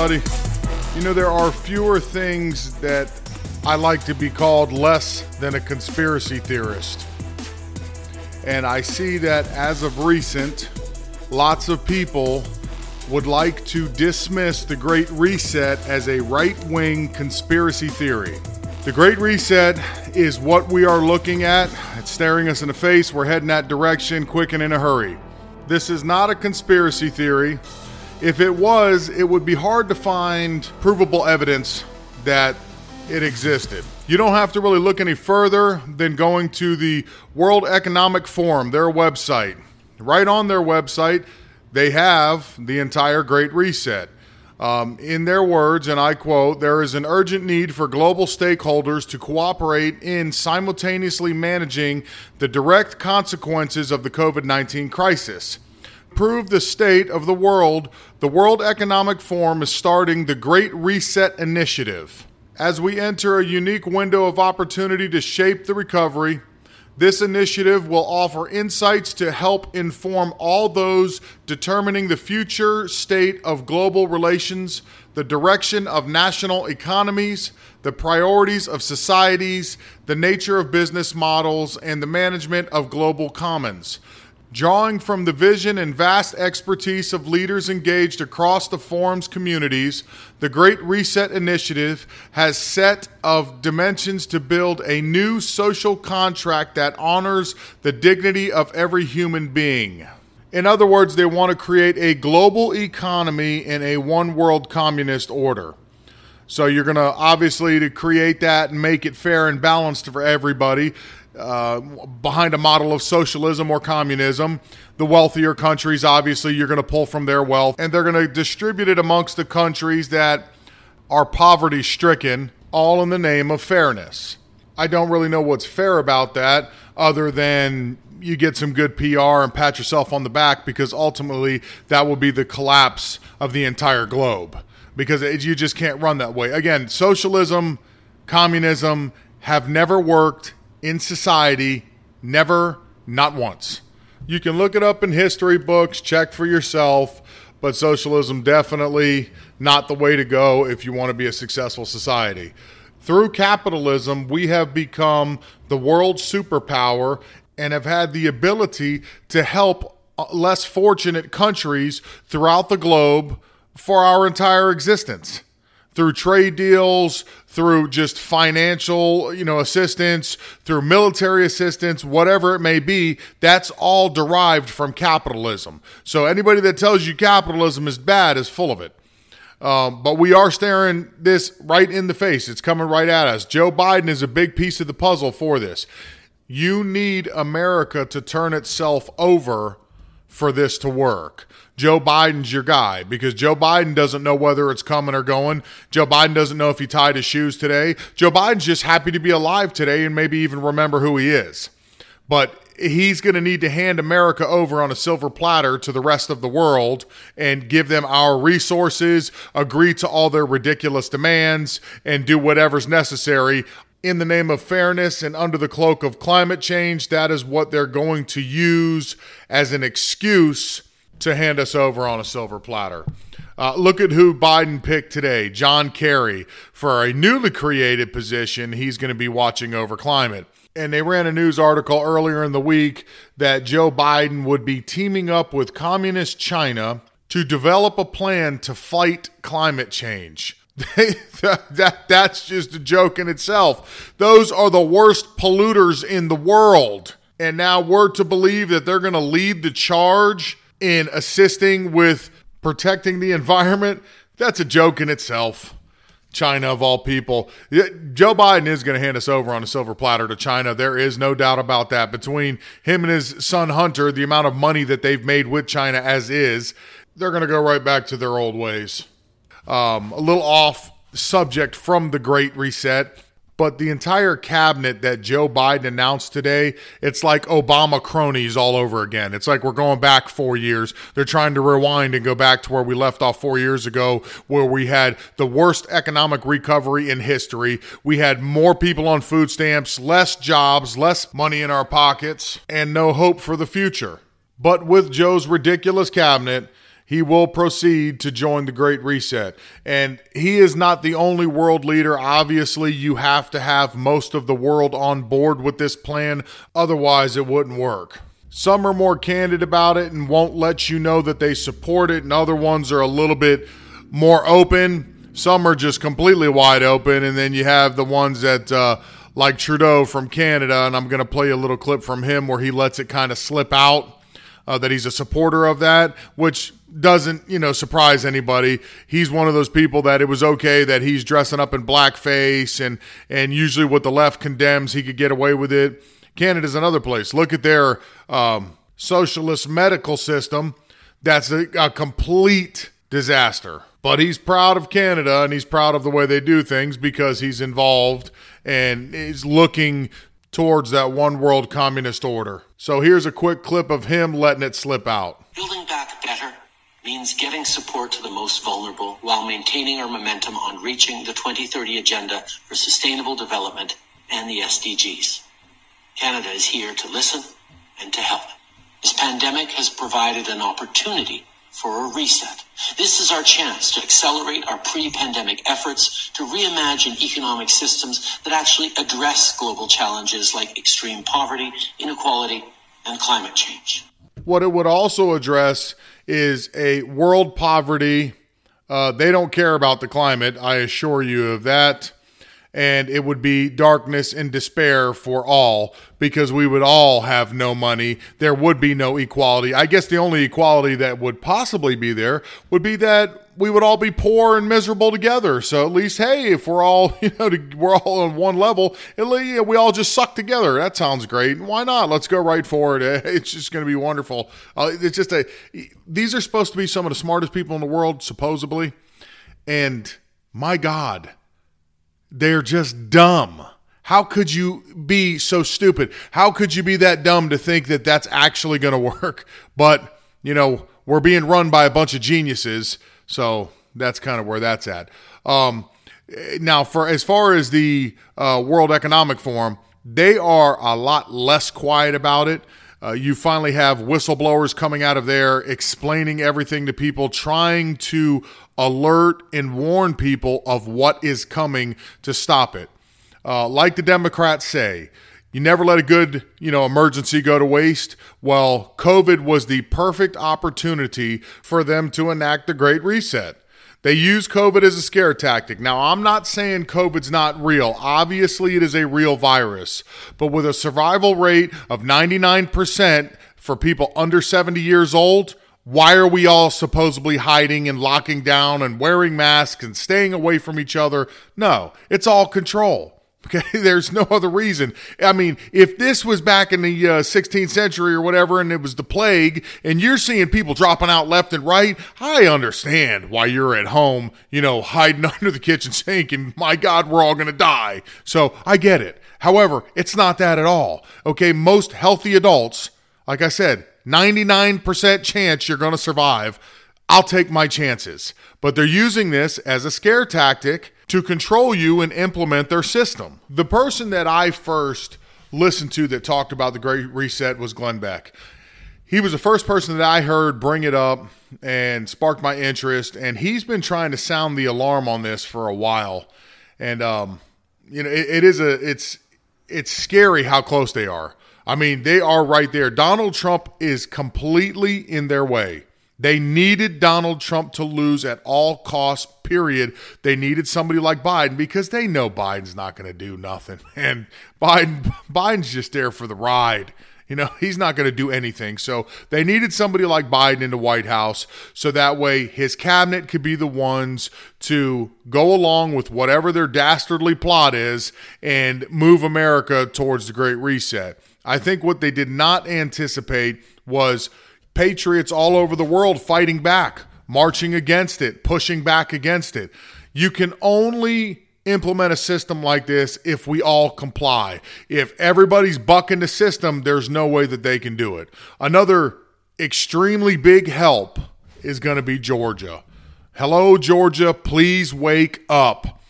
everybody. You know, there are fewer things that I like to be called less than a conspiracy theorist. And I see that as of recent, lots of people would like to dismiss the Great Reset as a right wing conspiracy theory. The Great Reset is what we are looking at. It's staring us in the face. We're heading that direction quick and in a hurry. This is not a conspiracy theory. If it was, it would be hard to find provable evidence that it existed. You don't have to really look any further than going to the World Economic Forum, their website. Right on their website, they have the entire Great Reset. Um, in their words, and I quote, there is an urgent need for global stakeholders to cooperate in simultaneously managing the direct consequences of the COVID 19 crisis prove the state of the world, the World Economic Forum is starting the Great Reset Initiative. As we enter a unique window of opportunity to shape the recovery, this initiative will offer insights to help inform all those determining the future state of global relations, the direction of national economies, the priorities of societies, the nature of business models, and the management of global commons. Drawing from the vision and vast expertise of leaders engaged across the forum's communities, the Great Reset Initiative has set of dimensions to build a new social contract that honors the dignity of every human being. In other words, they want to create a global economy in a one world communist order. So you're going to obviously to create that and make it fair and balanced for everybody uh, behind a model of socialism or communism. The wealthier countries, obviously, you're going to pull from their wealth, and they're going to distribute it amongst the countries that are poverty stricken, all in the name of fairness. I don't really know what's fair about that, other than you get some good PR and pat yourself on the back because ultimately that will be the collapse of the entire globe because it, you just can't run that way. Again, socialism, communism have never worked in society, never, not once. You can look it up in history books, check for yourself, but socialism definitely not the way to go if you want to be a successful society. Through capitalism, we have become the world superpower and have had the ability to help uh, less fortunate countries throughout the globe for our entire existence through trade deals, through just financial, you know, assistance, through military assistance, whatever it may be, that's all derived from capitalism. So anybody that tells you capitalism is bad is full of it. Um, but we are staring this right in the face. It's coming right at us. Joe Biden is a big piece of the puzzle for this. You need America to turn itself over for this to work. Joe Biden's your guy because Joe Biden doesn't know whether it's coming or going. Joe Biden doesn't know if he tied his shoes today. Joe Biden's just happy to be alive today and maybe even remember who he is. But he's going to need to hand America over on a silver platter to the rest of the world and give them our resources, agree to all their ridiculous demands, and do whatever's necessary in the name of fairness and under the cloak of climate change. That is what they're going to use as an excuse to hand us over on a silver platter. Uh, look at who Biden picked today John Kerry for a newly created position. He's going to be watching over climate. And they ran a news article earlier in the week that Joe Biden would be teaming up with communist China to develop a plan to fight climate change. That, that, that's just a joke in itself. Those are the worst polluters in the world. And now we're to believe that they're going to lead the charge in assisting with protecting the environment, that's a joke in itself. China, of all people. Joe Biden is going to hand us over on a silver platter to China. There is no doubt about that. Between him and his son Hunter, the amount of money that they've made with China as is, they're going to go right back to their old ways. Um, a little off subject from the Great Reset but the entire cabinet that Joe Biden announced today, it's like Obama cronies all over again. It's like we're going back four years. They're trying to rewind and go back to where we left off four years ago, where we had the worst economic recovery in history. We had more people on food stamps, less jobs, less money in our pockets, and no hope for the future. But with Joe's ridiculous cabinet, he will proceed to join the Great Reset. And he is not the only world leader. Obviously, you have to have most of the world on board with this plan, otherwise, it wouldn't work. Some are more candid about it and won't let you know that they support it, and other ones are a little bit more open. Some are just completely wide open, and then you have the ones that, uh, like Trudeau from Canada, and I'm going to play a little clip from him where he lets it kind of slip out uh, that he's a supporter of that, which doesn't you know surprise anybody. He's one of those people that it was okay that he's dressing up in blackface and and usually what the left condemns, he could get away with it. Canada's another place. Look at their um, socialist medical system. That's a, a complete disaster. But he's proud of Canada and he's proud of the way they do things because he's involved and is looking towards that one world communist order. So here's a quick clip of him letting it slip out. Building back better means getting support to the most vulnerable while maintaining our momentum on reaching the 2030 Agenda for Sustainable Development and the SDGs. Canada is here to listen and to help. This pandemic has provided an opportunity for a reset. This is our chance to accelerate our pre-pandemic efforts to reimagine economic systems that actually address global challenges like extreme poverty, inequality, and climate change. What it would also address is a world poverty. Uh, they don't care about the climate, I assure you of that and it would be darkness and despair for all because we would all have no money. There would be no equality. I guess the only equality that would possibly be there would be that we would all be poor and miserable together. So at least, hey, if we're all, you know, we're all on one level, at least we all just suck together. That sounds great. Why not? Let's go right for it. It's just going to be wonderful. Uh, it's just a, these are supposed to be some of the smartest people in the world, supposedly. And my God, they're just dumb. How could you be so stupid? How could you be that dumb to think that that's actually going to work? But, you know, we're being run by a bunch of geniuses. So that's kind of where that's at. Um, now, for as far as the uh, World Economic Forum, they are a lot less quiet about it. Uh, you finally have whistleblowers coming out of there explaining everything to people, trying to alert and warn people of what is coming to stop it. Uh, like the Democrats say, you never let a good, you know, emergency go to waste. Well, COVID was the perfect opportunity for them to enact the Great Reset. They use COVID as a scare tactic. Now, I'm not saying COVID's not real. Obviously, it is a real virus. But with a survival rate of 99% for people under 70 years old, why are we all supposedly hiding and locking down and wearing masks and staying away from each other? No, it's all control. Okay, there's no other reason. I mean, if this was back in the uh, 16th century or whatever, and it was the plague, and you're seeing people dropping out left and right, I understand why you're at home, you know, hiding under the kitchen sink, and my God, we're all going to die. So I get it. However, it's not that at all. Okay, most healthy adults, like I said, 99% chance you're going to survive. I'll take my chances. But they're using this as a scare tactic to control you and implement their system. The person that I first listened to that talked about the Great Reset was Glenn Beck. He was the first person that I heard bring it up and sparked my interest, and he's been trying to sound the alarm on this for a while. And um, you know, it, it is a it's it's scary how close they are. I mean, they are right there. Donald Trump is completely in their way. They needed Donald Trump to lose at all costs, period. They needed somebody like Biden because they know Biden's not going to do nothing. And Biden Biden's just there for the ride. You know, he's not going to do anything. So they needed somebody like Biden in the White House so that way his cabinet could be the ones to go along with whatever their dastardly plot is and move America towards the Great Reset. I think what they did not anticipate was patriots all over the world fighting back, marching against it, pushing back against it. You can only implement a system like this if we all comply. If everybody's bucking the system, there's no way that they can do it. Another extremely big help is going to be Georgia. Hello, Georgia, please wake up.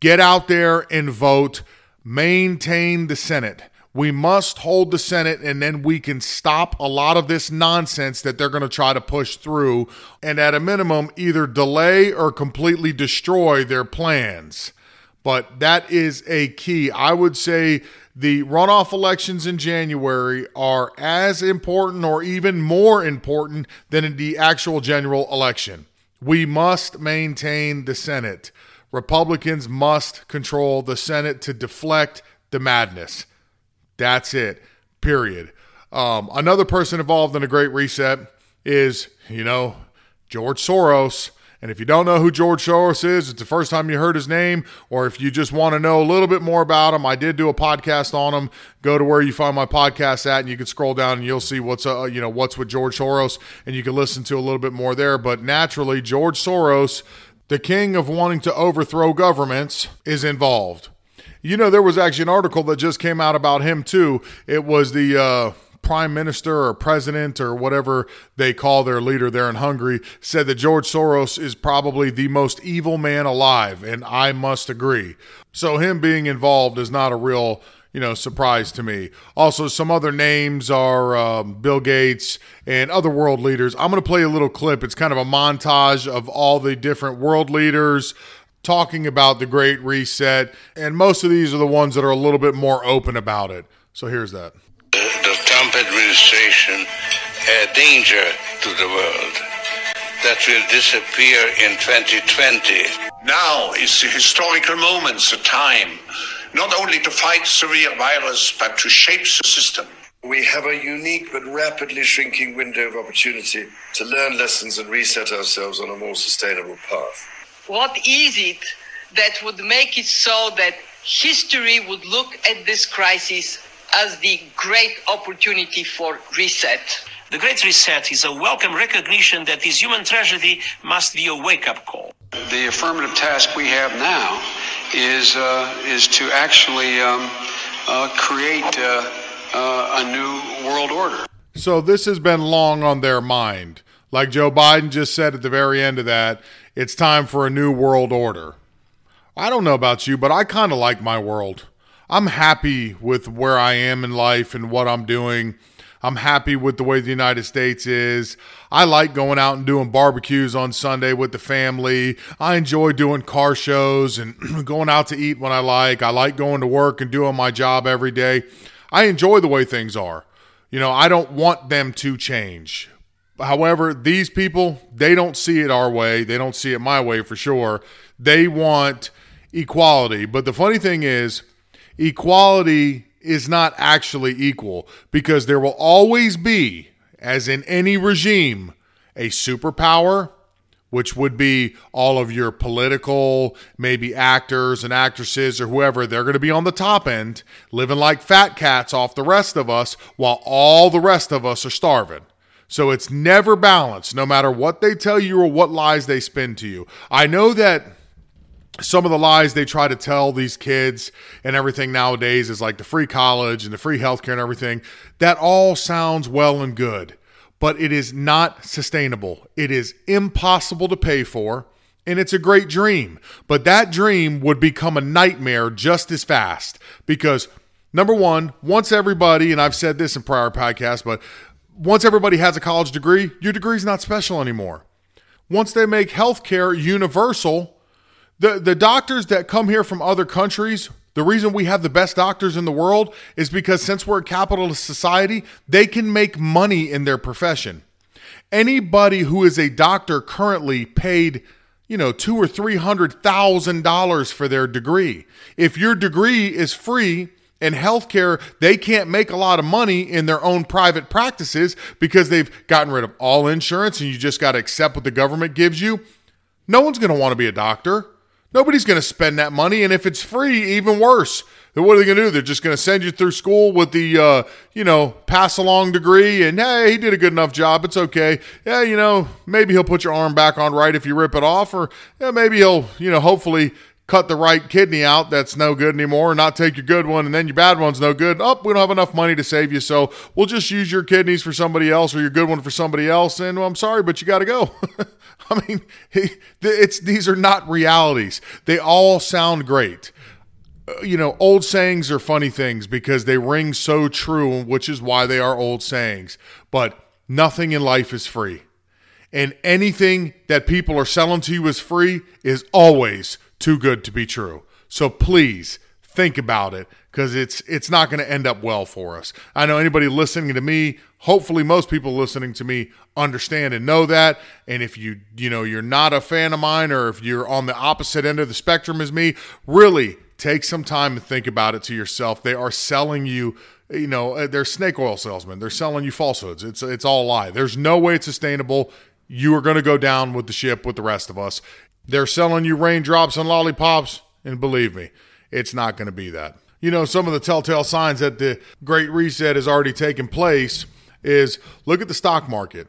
Get out there and vote. Maintain the Senate. We must hold the Senate, and then we can stop a lot of this nonsense that they're going to try to push through, and at a minimum, either delay or completely destroy their plans. But that is a key. I would say the runoff elections in January are as important or even more important than the actual general election. We must maintain the Senate. Republicans must control the Senate to deflect the madness. That's it. Period. Um, another person involved in a great reset is, you know, George Soros. And if you don't know who George Soros is, it's the first time you heard his name, or if you just want to know a little bit more about him, I did do a podcast on him. Go to where you find my podcast at, and you can scroll down and you'll see what's uh, you know what's with George Soros, and you can listen to a little bit more there. But naturally, George Soros, the king of wanting to overthrow governments, is involved. You know, there was actually an article that just came out about him too. It was the uh, prime minister or president or whatever they call their leader there in Hungary said that George Soros is probably the most evil man alive, and I must agree. So him being involved is not a real you know, surprise to me. Also, some other names are um, Bill Gates and other world leaders. I'm going to play a little clip. It's kind of a montage of all the different world leaders talking about the Great Reset, and most of these are the ones that are a little bit more open about it. So here's that. The Trump administration a danger to the world that will disappear in 2020. Now is the historical moment, the time, not only to fight the real virus, but to shape the system. We have a unique but rapidly shrinking window of opportunity to learn lessons and reset ourselves on a more sustainable path what is it that would make it so that history would look at this crisis as the great opportunity for reset? The Great Reset is a welcome recognition that this human tragedy must be a wake up call. The affirmative task we have now is, uh, is to actually um, uh, create uh, uh a new world order. So, this has been long on their mind. Like Joe Biden just said at the very end of that, it's time for a new world order. I don't know about you, but I kind of like my world. I'm happy with where I am in life and what I'm doing. I'm happy with the way the United States is. I like going out and doing barbecues on Sunday with the family. I enjoy doing car shows and going out to eat when I like. I like going to work and doing my job every day. I enjoy the way things are. You know, I don't want them to change. However, these people, they don't see it our way. They don't see it my way for sure. They want equality. But the funny thing is, equality is not actually equal because there will always be, as in any regime, a superpower, which would be all of your political, maybe actors and actresses or whoever. They're going to be on the top end, living like fat cats off the rest of us, while all the rest of us are starving. So it's never balanced, no matter what they tell you or what lies they spin to you. I know that some of the lies they try to tell these kids and everything nowadays is like the free college and the free healthcare and everything. That all sounds well and good, but it is not sustainable. It is impossible to pay for. And it's a great dream, but that dream would become a nightmare just as fast because number one, once everybody, and I've said this in prior podcasts, but once everybody has a college degree, your degree is not special anymore. Once they make healthcare universal, the, the doctors that come here from other countries, the reason we have the best doctors in the world is because since we're a capitalist society, they can make money in their profession. Anybody who is a doctor currently paid, you know, two or three hundred thousand dollars for their degree. If your degree is free, and healthcare, they can't make a lot of money in their own private practices because they've gotten rid of all insurance and you just got to accept what the government gives you. No one's going to want to be a doctor. Nobody's going to spend that money. And if it's free, even worse. Then what are they going to do? They're just going to send you through school with the, uh, you know, pass along degree and, hey, he did a good enough job. It's okay. Yeah, you know, maybe he'll put your arm back on right if you rip it off, or yeah, maybe he'll, you know, hopefully cut the right kidney out that's no good anymore, not take your good one, and then your bad one's no good. Oh, we don't have enough money to save you, so we'll just use your kidneys for somebody else or your good one for somebody else. And well, I'm sorry, but you got to go. I mean, it's these are not realities. They all sound great. uh, you know, old sayings are funny things because they ring so true, which is why they are old sayings. But nothing in life is free. And anything that people are selling to you as free is always too good to be true. So please think about it because it's it's not going to end up well for us. I know anybody listening to me, hopefully most people listening to me understand and know that. And if you you know you're not a fan of mine or if you're on the opposite end of the spectrum as me, really take some time and think about it to yourself. They are selling you you know, uh, they're snake oil salesmen. They're selling you falsehoods. It's it's all a lie. There's no way it's sustainable. You are going to go down with the ship with the rest of us. They're selling you raindrops and lollipops, and believe me, it's not going to be that. You know, some of the telltale signs that the Great Reset has already taken place is look at the stock market.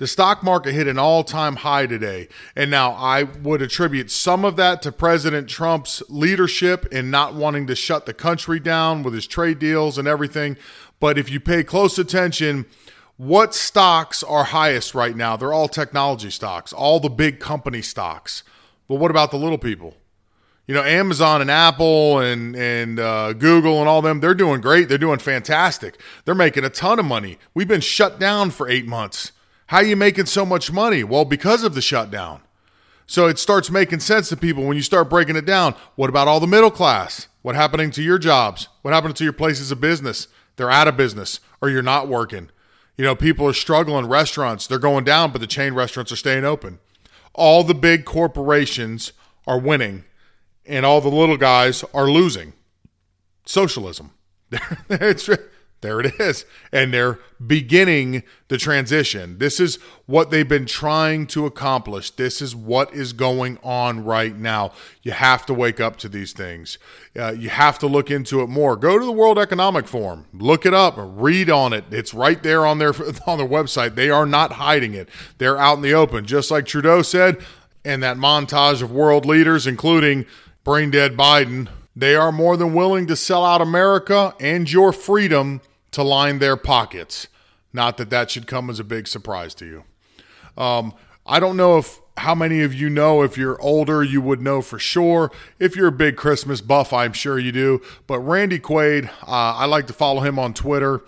The stock market hit an all time high today. And now I would attribute some of that to President Trump's leadership in not wanting to shut the country down with his trade deals and everything. But if you pay close attention, what stocks are highest right now? They're all technology stocks, all the big company stocks. But what about the little people? You know, Amazon and Apple and and uh, Google and all them, they're doing great. They're doing fantastic. They're making a ton of money. We've been shut down for eight months. How are you making so much money? Well, because of the shutdown. So it starts making sense to people when you start breaking it down. What about all the middle class? What happening to your jobs? What happened to your places of business? They're out of business or you're not working. You know, people are struggling. Restaurants, they're going down, but the chain restaurants are staying open. All the big corporations are winning and all the little guys are losing. Socialism. it's there it is. And they're beginning the transition. This is what they've been trying to accomplish. This is what is going on right now. You have to wake up to these things. Uh, you have to look into it more. Go to the World Economic Forum, look it up, read on it. It's right there on their on their website. They are not hiding it. They're out in the open, just like Trudeau said, and that montage of world leaders, including brain dead Biden. They are more than willing to sell out America and your freedom to line their pockets. Not that that should come as a big surprise to you. Um, I don't know if how many of you know. If you're older, you would know for sure. If you're a big Christmas buff, I'm sure you do. But Randy Quaid, uh, I like to follow him on Twitter.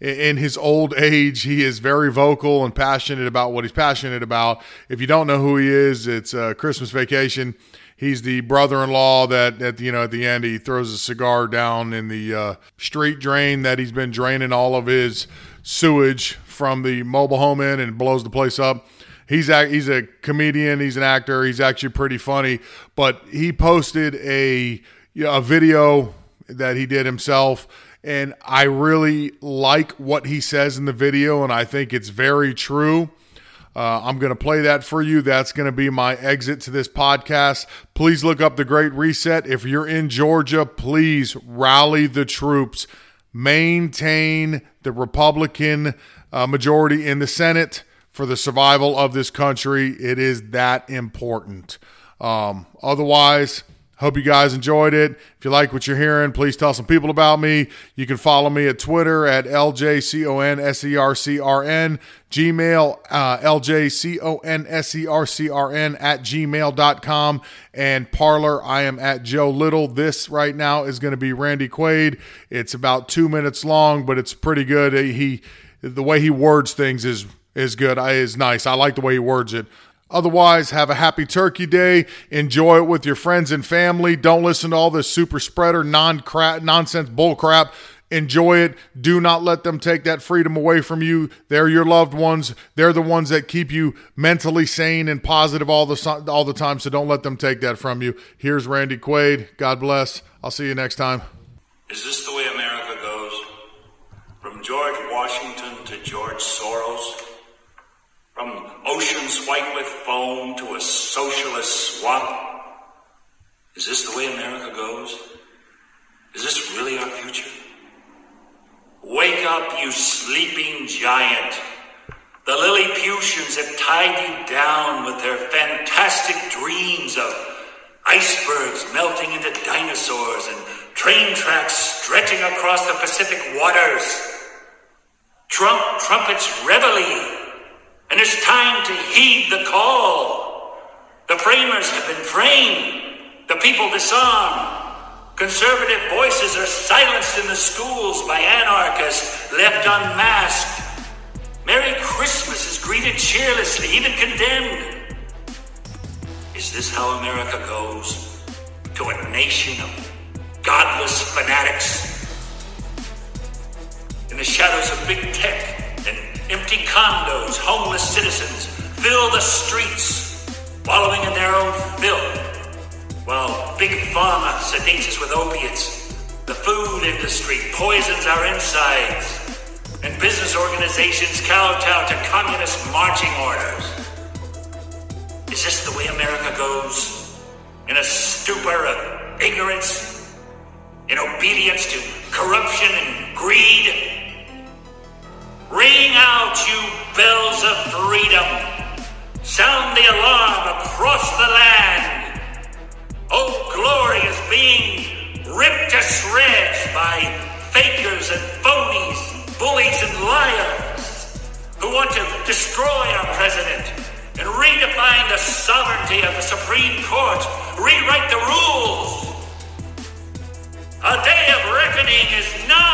In his old age, he is very vocal and passionate about what he's passionate about. If you don't know who he is, it's uh, Christmas Vacation he's the brother-in-law that at the, you know at the end he throws a cigar down in the uh, street drain that he's been draining all of his sewage from the mobile home in and blows the place up. He's a, he's a comedian. He's an actor. He's actually pretty funny. But he posted a you know, a video that he did himself, and I really like what he says in the video, and I think it's very true. Uh, I'm going to play that for you. That's going to be my exit to this podcast. Please look up the Great Reset. If you're in Georgia, please rally the troops, maintain the Republican uh, majority in the Senate for the survival of this country. It is that important. Um, otherwise, Hope you guys enjoyed it. If you like what you're hearing, please tell some people about me. You can follow me at Twitter at LJCONSERCRN, Gmail, uh, LJCONSERCRN at gmail.com, and Parler, I am at Joe Little. This right now is going to be Randy Quaid. It's about two minutes long, but it's pretty good. He, the way he words things is is good. Is nice. I like the way he words it. Otherwise, have a happy Turkey Day. Enjoy it with your friends and family. Don't listen to all this super spreader non nonsense bull crap. Enjoy it. Do not let them take that freedom away from you. They're your loved ones. They're the ones that keep you mentally sane and positive all the all the time. So don't let them take that from you. Here's Randy Quaid. God bless. I'll see you next time. Is this the way America goes? From George Washington to George Soros? Oceans white with foam to a socialist swamp? Is this the way America goes? Is this really our future? Wake up, you sleeping giant. The Lilliputians have tied you down with their fantastic dreams of icebergs melting into dinosaurs and train tracks stretching across the Pacific waters. Trump trumpets reveille and it's time to heed the call. The framers have been framed, the people disarmed. Conservative voices are silenced in the schools by anarchists left unmasked. Merry Christmas is greeted cheerlessly, even condemned. Is this how America goes? To a nation of godless fanatics? In the shadows of big tech empty condos, homeless citizens fill the streets, wallowing in their own filth while Big Pharma sedates us with opiates, the food industry poisons our insides, and business organizations kowtow to communist marching orders. Is this the way America goes? In a stupor of ignorance? In obedience to corruption and greed? Ring out, you bells of freedom! Sound the alarm across the land! Oh, Old Glory is being ripped to shreds by fakers and phonies, bullies and liars who want to destroy our president and redefine the sovereignty of the Supreme Court, rewrite the rules. A day of reckoning is nigh.